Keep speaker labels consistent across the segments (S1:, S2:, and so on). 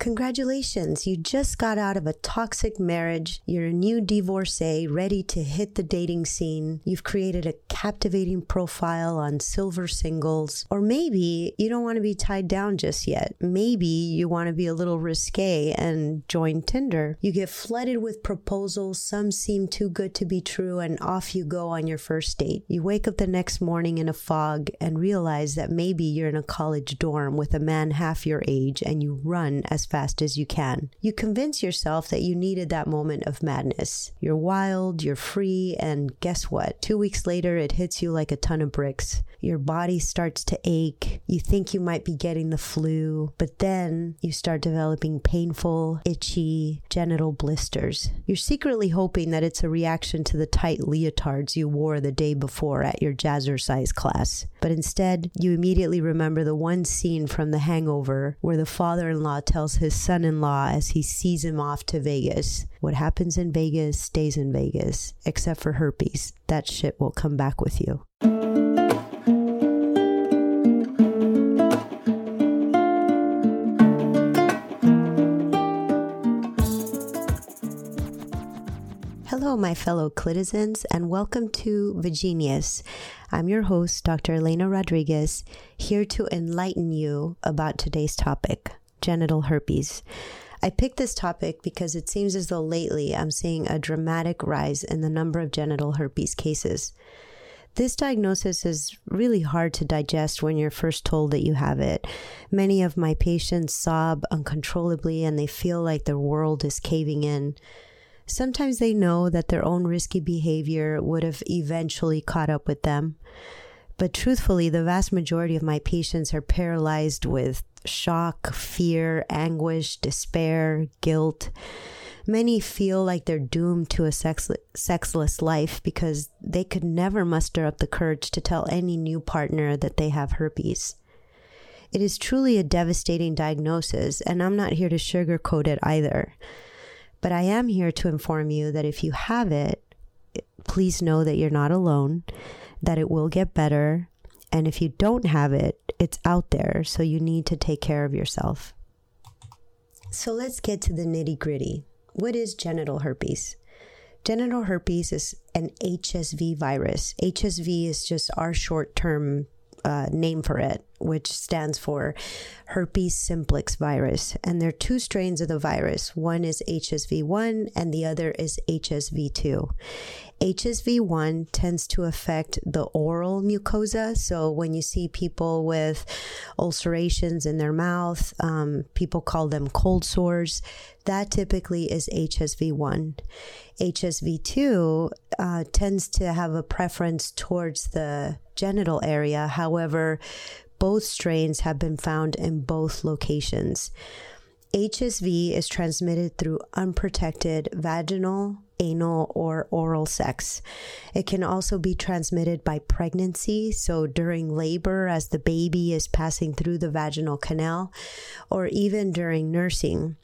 S1: Congratulations, you just got out of a toxic marriage. You're a new divorcee ready to hit the dating scene. You've created a captivating profile on SilverSingles. Or maybe you don't want to be tied down just yet. Maybe you want to be a little risque and join Tinder. You get flooded with proposals, some seem too good to be true, and off you go on your first date. You wake up the next morning in a fog and realize that maybe you're in a college dorm with a man half your age and you run as fast as you can. You convince yourself that you needed that moment of madness. You're wild, you're free, and guess what? Two weeks later, it hits you like a ton of bricks. Your body starts to ache. You think you might be getting the flu, but then you start developing painful, itchy genital blisters. You're secretly hoping that it's a reaction to the tight leotards you wore the day before at your jazzercise class. But instead, you immediately remember the one scene from The Hangover where the father in law tells his son in law as he sees him off to Vegas. What happens in Vegas stays in Vegas, except for herpes. That shit will come back with you. Hello, my fellow clitizens, and welcome to Vagenius. I'm your host, Dr. Elena Rodriguez, here to enlighten you about today's topic genital herpes. I picked this topic because it seems as though lately I'm seeing a dramatic rise in the number of genital herpes cases. This diagnosis is really hard to digest when you're first told that you have it. Many of my patients sob uncontrollably and they feel like their world is caving in. Sometimes they know that their own risky behavior would have eventually caught up with them. But truthfully, the vast majority of my patients are paralyzed with shock, fear, anguish, despair, guilt. Many feel like they're doomed to a sex- sexless life because they could never muster up the courage to tell any new partner that they have herpes. It is truly a devastating diagnosis, and I'm not here to sugarcoat it either. But I am here to inform you that if you have it, please know that you're not alone, that it will get better. And if you don't have it, it's out there. So you need to take care of yourself. So let's get to the nitty gritty. What is genital herpes? Genital herpes is an HSV virus. HSV is just our short term uh, name for it, which stands for herpes simplex virus. And there are two strains of the virus one is HSV1 and the other is HSV2. HSV1 tends to affect the oral mucosa. So when you see people with ulcerations in their mouth, um, people call them cold sores. That typically is HSV1. HSV2 uh, tends to have a preference towards the genital area. However, both strains have been found in both locations. HSV is transmitted through unprotected vaginal, anal, or oral sex. It can also be transmitted by pregnancy, so during labor as the baby is passing through the vaginal canal, or even during nursing.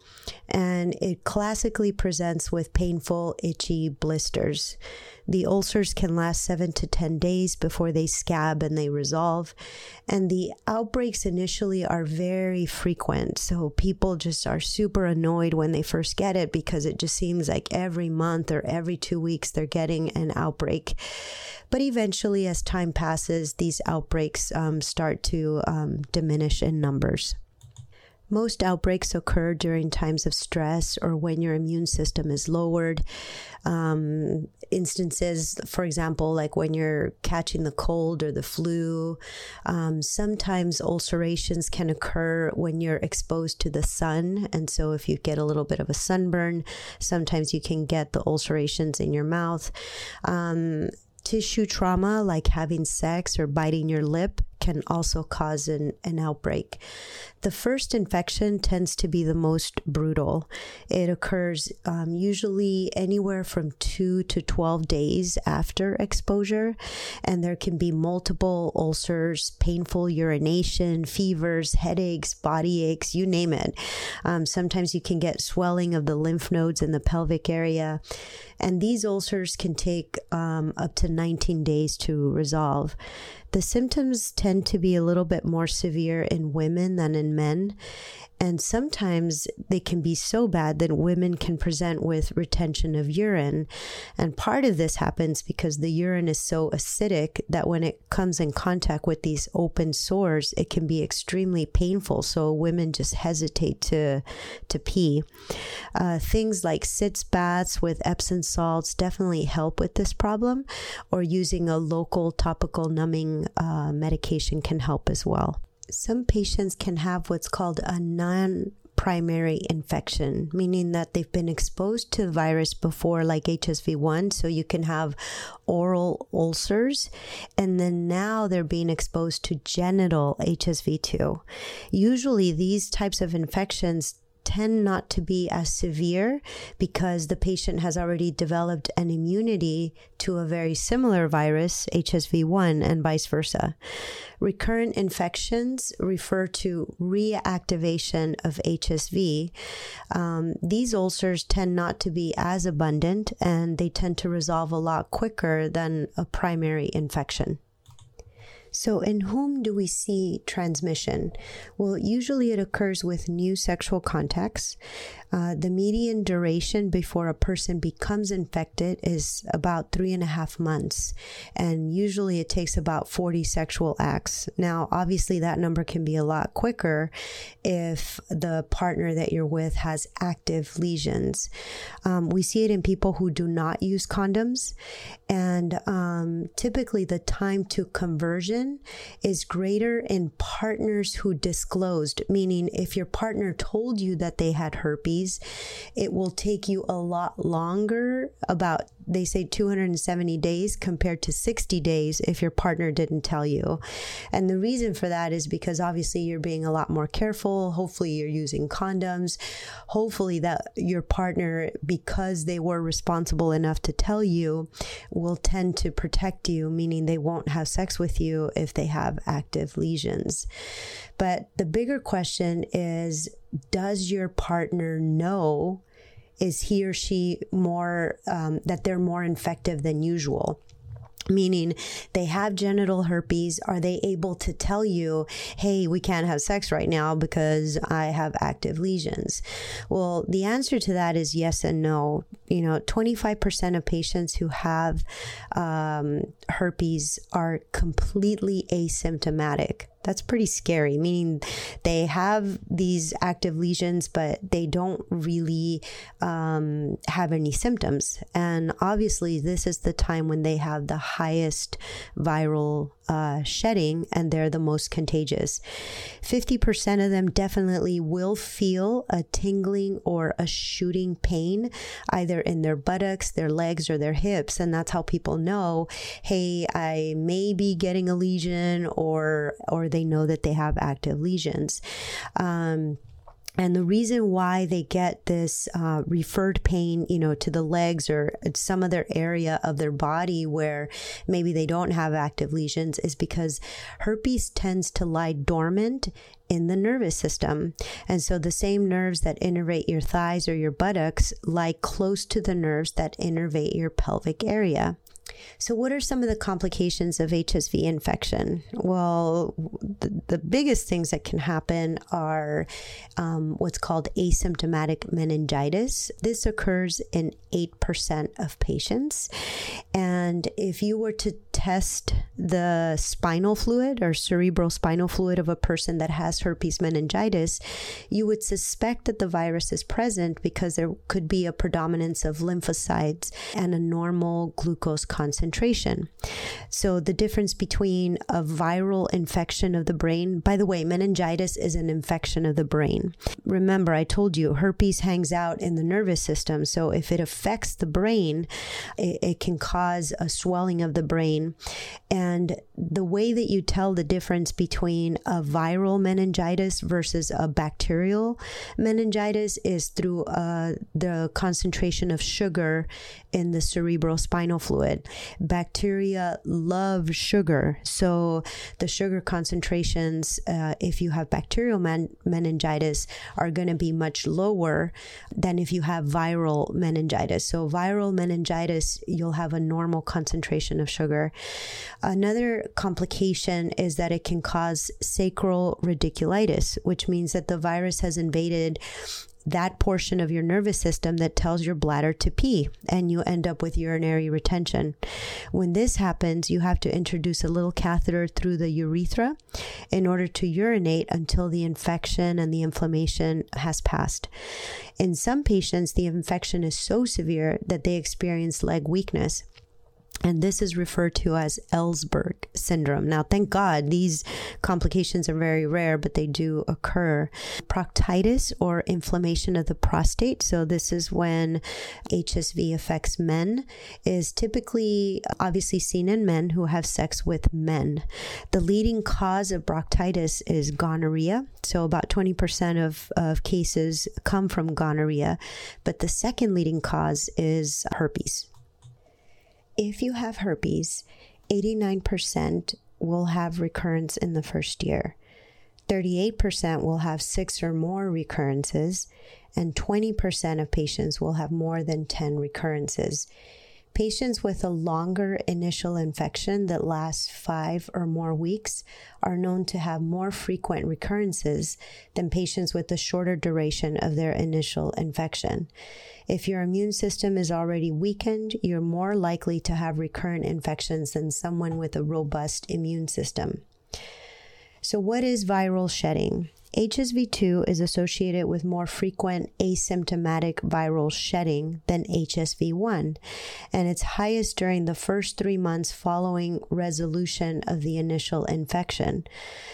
S1: And it classically presents with painful, itchy blisters. The ulcers can last seven to 10 days before they scab and they resolve. And the outbreaks initially are very frequent. So people just are super annoyed when they first get it because it just seems like every month or every two weeks they're getting an outbreak. But eventually, as time passes, these outbreaks um, start to um, diminish in numbers. Most outbreaks occur during times of stress or when your immune system is lowered. Um, instances, for example, like when you're catching the cold or the flu. Um, sometimes ulcerations can occur when you're exposed to the sun. And so, if you get a little bit of a sunburn, sometimes you can get the ulcerations in your mouth. Um, tissue trauma, like having sex or biting your lip, can also cause an, an outbreak. The first infection tends to be the most brutal. It occurs um, usually anywhere from two to 12 days after exposure, and there can be multiple ulcers, painful urination, fevers, headaches, body aches, you name it. Um, sometimes you can get swelling of the lymph nodes in the pelvic area, and these ulcers can take um, up to 19 days to resolve. The symptoms tend to be a little bit more severe in women than in men. And sometimes they can be so bad that women can present with retention of urine. And part of this happens because the urine is so acidic that when it comes in contact with these open sores, it can be extremely painful. So women just hesitate to, to pee. Uh, things like sitz baths with Epsom salts definitely help with this problem, or using a local topical numbing uh, medication can help as well some patients can have what's called a non primary infection, meaning that they've been exposed to virus before, like HSV1. So you can have oral ulcers, and then now they're being exposed to genital HSV2. Usually, these types of infections tend not to be as severe because the patient has already developed an immunity to a very similar virus, HSV1, and vice versa. Recurrent infections refer to reactivation of HSV. Um, these ulcers tend not to be as abundant and they tend to resolve a lot quicker than a primary infection. So, in whom do we see transmission? Well, usually it occurs with new sexual contacts. Uh, the median duration before a person becomes infected is about three and a half months, and usually it takes about 40 sexual acts. Now, obviously, that number can be a lot quicker if the partner that you're with has active lesions. Um, we see it in people who do not use condoms, and um, typically the time to conversion is greater in partners who disclosed, meaning if your partner told you that they had herpes it will take you a lot longer, about they say 270 days compared to 60 days if your partner didn't tell you. And the reason for that is because obviously you're being a lot more careful. Hopefully you're using condoms. Hopefully that your partner, because they were responsible enough to tell you, will tend to protect you, meaning they won't have sex with you if they have active lesions. But the bigger question is does your partner know? Is he or she more, um, that they're more infective than usual? meaning they have genital herpes are they able to tell you hey we can't have sex right now because i have active lesions well the answer to that is yes and no you know 25% of patients who have um, herpes are completely asymptomatic that's pretty scary, meaning they have these active lesions, but they don't really um, have any symptoms. And obviously, this is the time when they have the highest viral uh, shedding and they're the most contagious. 50% of them definitely will feel a tingling or a shooting pain either in their buttocks, their legs, or their hips. And that's how people know, hey, I may be getting a lesion or, or they know that they have active lesions. Um, and the reason why they get this uh, referred pain, you know, to the legs or some other area of their body where maybe they don't have active lesions is because herpes tends to lie dormant in the nervous system. And so the same nerves that innervate your thighs or your buttocks lie close to the nerves that innervate your pelvic area. So, what are some of the complications of HSV infection? Well, the, the biggest things that can happen are um, what's called asymptomatic meningitis. This occurs in 8% of patients. And if you were to test the spinal fluid or cerebral spinal fluid of a person that has herpes meningitis, you would suspect that the virus is present because there could be a predominance of lymphocytes and a normal glucose concentration. So, the difference between a viral infection of the brain, by the way, meningitis is an infection of the brain. Remember, I told you herpes hangs out in the nervous system. So, if it affects the brain, it, it can cause a swelling of the brain. And the way that you tell the difference between a viral meningitis versus a bacterial meningitis is through uh, the concentration of sugar in the cerebrospinal fluid. Bacteria love sugar. So the sugar concentrations, uh, if you have bacterial meningitis, are going to be much lower than if you have viral meningitis. So viral meningitis, you'll have a normal concentration of sugar. Another complication is that it can cause sacral radiculitis, which means that the virus has invaded that portion of your nervous system that tells your bladder to pee and you end up with urinary retention. When this happens, you have to introduce a little catheter through the urethra in order to urinate until the infection and the inflammation has passed. In some patients, the infection is so severe that they experience leg weakness and this is referred to as Elsberg syndrome. Now, thank God these complications are very rare, but they do occur. Proctitis or inflammation of the prostate. So, this is when HSV affects men, is typically obviously seen in men who have sex with men. The leading cause of proctitis is gonorrhea. So, about 20% of, of cases come from gonorrhea. But the second leading cause is herpes if you have herpes, 89% will have recurrence in the first year. 38% will have six or more recurrences, and 20% of patients will have more than 10 recurrences. Patients with a longer initial infection that lasts five or more weeks are known to have more frequent recurrences than patients with a shorter duration of their initial infection. If your immune system is already weakened, you're more likely to have recurrent infections than someone with a robust immune system. So, what is viral shedding? HSV2 is associated with more frequent asymptomatic viral shedding than HSV1, and it's highest during the first three months following resolution of the initial infection.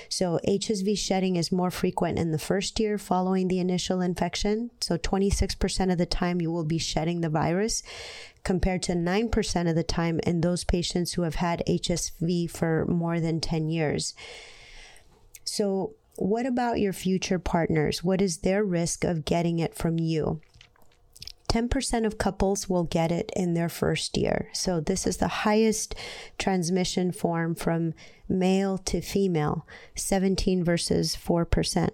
S1: So, HSV shedding is more frequent in the first year following the initial infection. So, 26% of the time you will be shedding the virus compared to 9% of the time in those patients who have had HSV for more than 10 years. So, what about your future partners? What is their risk of getting it from you? 10% of couples will get it in their first year. So, this is the highest transmission form from male to female 17 versus 4%.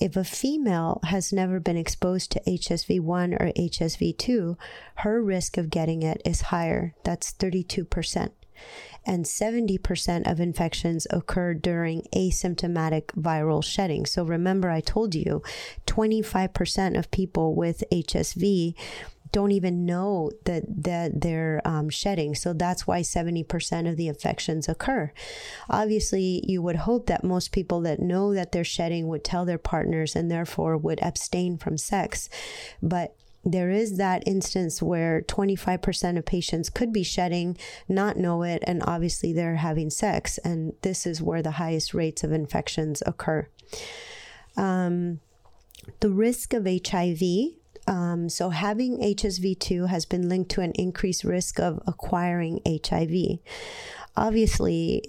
S1: If a female has never been exposed to HSV1 or HSV2, her risk of getting it is higher. That's 32% and 70% of infections occur during asymptomatic viral shedding. So remember, I told you 25% of people with HSV don't even know that that they're um, shedding. So that's why 70% of the infections occur. Obviously, you would hope that most people that know that they're shedding would tell their partners and therefore would abstain from sex. But there is that instance where 25% of patients could be shedding, not know it, and obviously they're having sex. And this is where the highest rates of infections occur. Um, the risk of HIV. Um, so, having HSV2 has been linked to an increased risk of acquiring HIV. Obviously,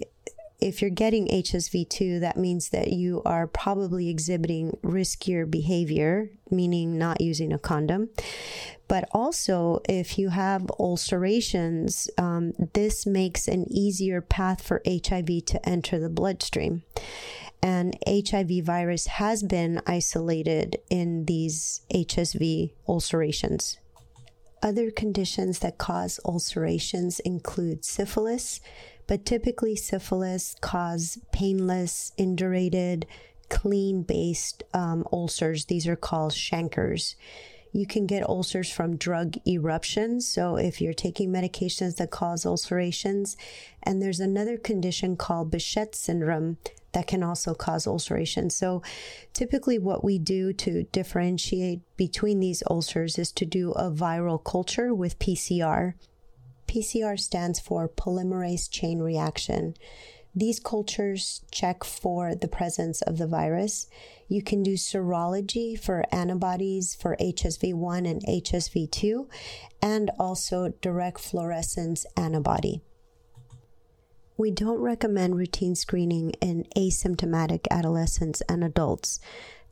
S1: if you're getting HSV2, that means that you are probably exhibiting riskier behavior, meaning not using a condom. But also, if you have ulcerations, um, this makes an easier path for HIV to enter the bloodstream. And HIV virus has been isolated in these HSV ulcerations. Other conditions that cause ulcerations include syphilis, but typically syphilis cause painless, indurated, clean based um, ulcers. These are called chancres. You can get ulcers from drug eruptions. So, if you're taking medications that cause ulcerations, and there's another condition called Behçet syndrome that can also cause ulceration. So, typically, what we do to differentiate between these ulcers is to do a viral culture with PCR. PCR stands for polymerase chain reaction. These cultures check for the presence of the virus. You can do serology for antibodies for HSV1 and HSV2, and also direct fluorescence antibody. We don't recommend routine screening in asymptomatic adolescents and adults.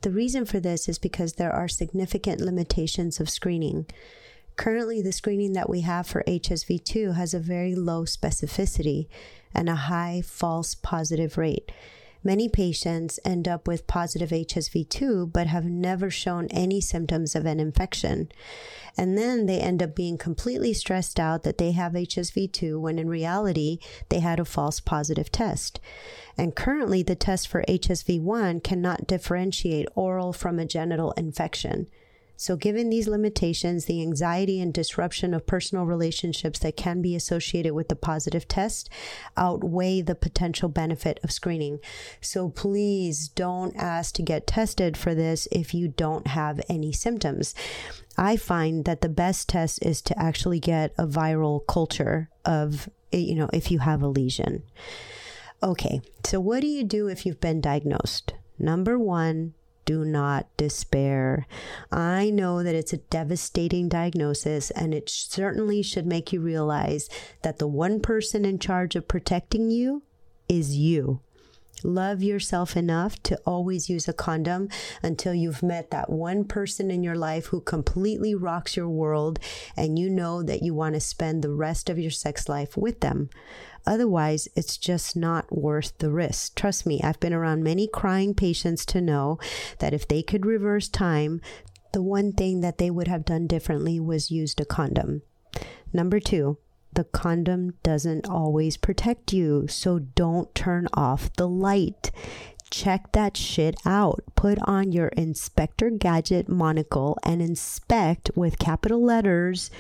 S1: The reason for this is because there are significant limitations of screening. Currently, the screening that we have for HSV2 has a very low specificity and a high false positive rate. Many patients end up with positive HSV2 but have never shown any symptoms of an infection. And then they end up being completely stressed out that they have HSV2 when in reality they had a false positive test. And currently, the test for HSV1 cannot differentiate oral from a genital infection. So, given these limitations, the anxiety and disruption of personal relationships that can be associated with the positive test outweigh the potential benefit of screening. So, please don't ask to get tested for this if you don't have any symptoms. I find that the best test is to actually get a viral culture of, eh, you know, if you have a lesion. Okay, so what do you do if you've been diagnosed? Number one, do not despair. I know that it's a devastating diagnosis, and it certainly should make you realize that the one person in charge of protecting you is you. Love yourself enough to always use a condom until you've met that one person in your life who completely rocks your world and you know that you want to spend the rest of your sex life with them. Otherwise, it's just not worth the risk. Trust me, I've been around many crying patients to know that if they could reverse time, the one thing that they would have done differently was used a condom. Number two, the condom doesn't always protect you, so don't turn off the light. Check that shit out. Put on your Inspector Gadget monocle and inspect with capital letters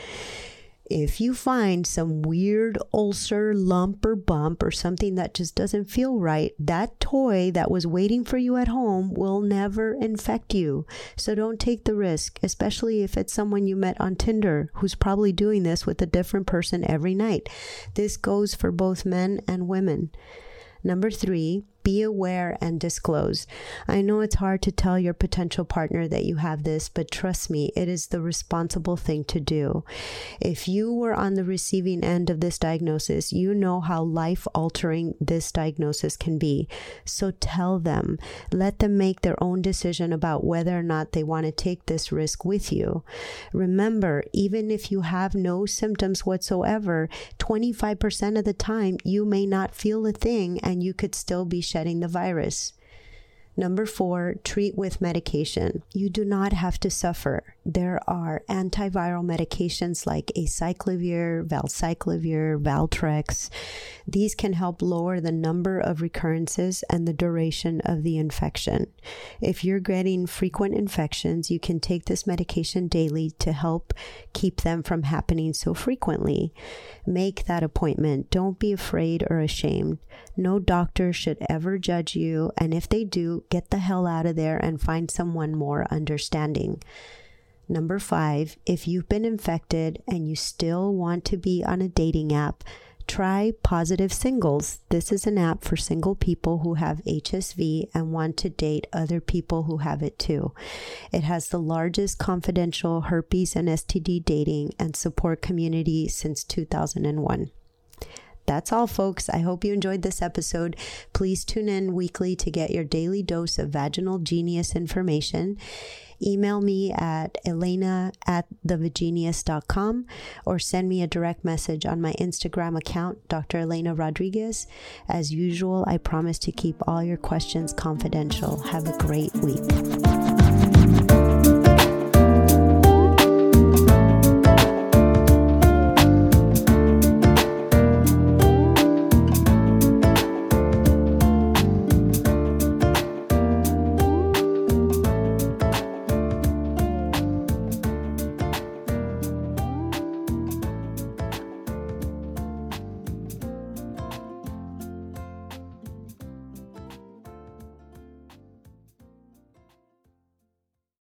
S1: if you find some weird ulcer, lump, or bump, or something that just doesn't feel right, that toy that was waiting for you at home will never infect you. So don't take the risk, especially if it's someone you met on Tinder who's probably doing this with a different person every night. This goes for both men and women. Number three, be aware and disclose. I know it's hard to tell your potential partner that you have this, but trust me, it is the responsible thing to do. If you were on the receiving end of this diagnosis, you know how life altering this diagnosis can be. So tell them, let them make their own decision about whether or not they want to take this risk with you. Remember, even if you have no symptoms whatsoever, 25% of the time you may not feel a thing and you could still be shedding the virus. Number four, treat with medication. You do not have to suffer. There are antiviral medications like acyclovir, valacyclovir, Valtrex. These can help lower the number of recurrences and the duration of the infection. If you're getting frequent infections, you can take this medication daily to help keep them from happening so frequently. Make that appointment. Don't be afraid or ashamed. No doctor should ever judge you, and if they do, get the hell out of there and find someone more understanding. Number five, if you've been infected and you still want to be on a dating app, try Positive Singles. This is an app for single people who have HSV and want to date other people who have it too. It has the largest confidential herpes and STD dating and support community since 2001. That's all, folks. I hope you enjoyed this episode. Please tune in weekly to get your daily dose of vaginal genius information. Email me at elena at thevagenius.com or send me a direct message on my Instagram account, Dr. Elena Rodriguez. As usual, I promise to keep all your questions confidential. Have a great week.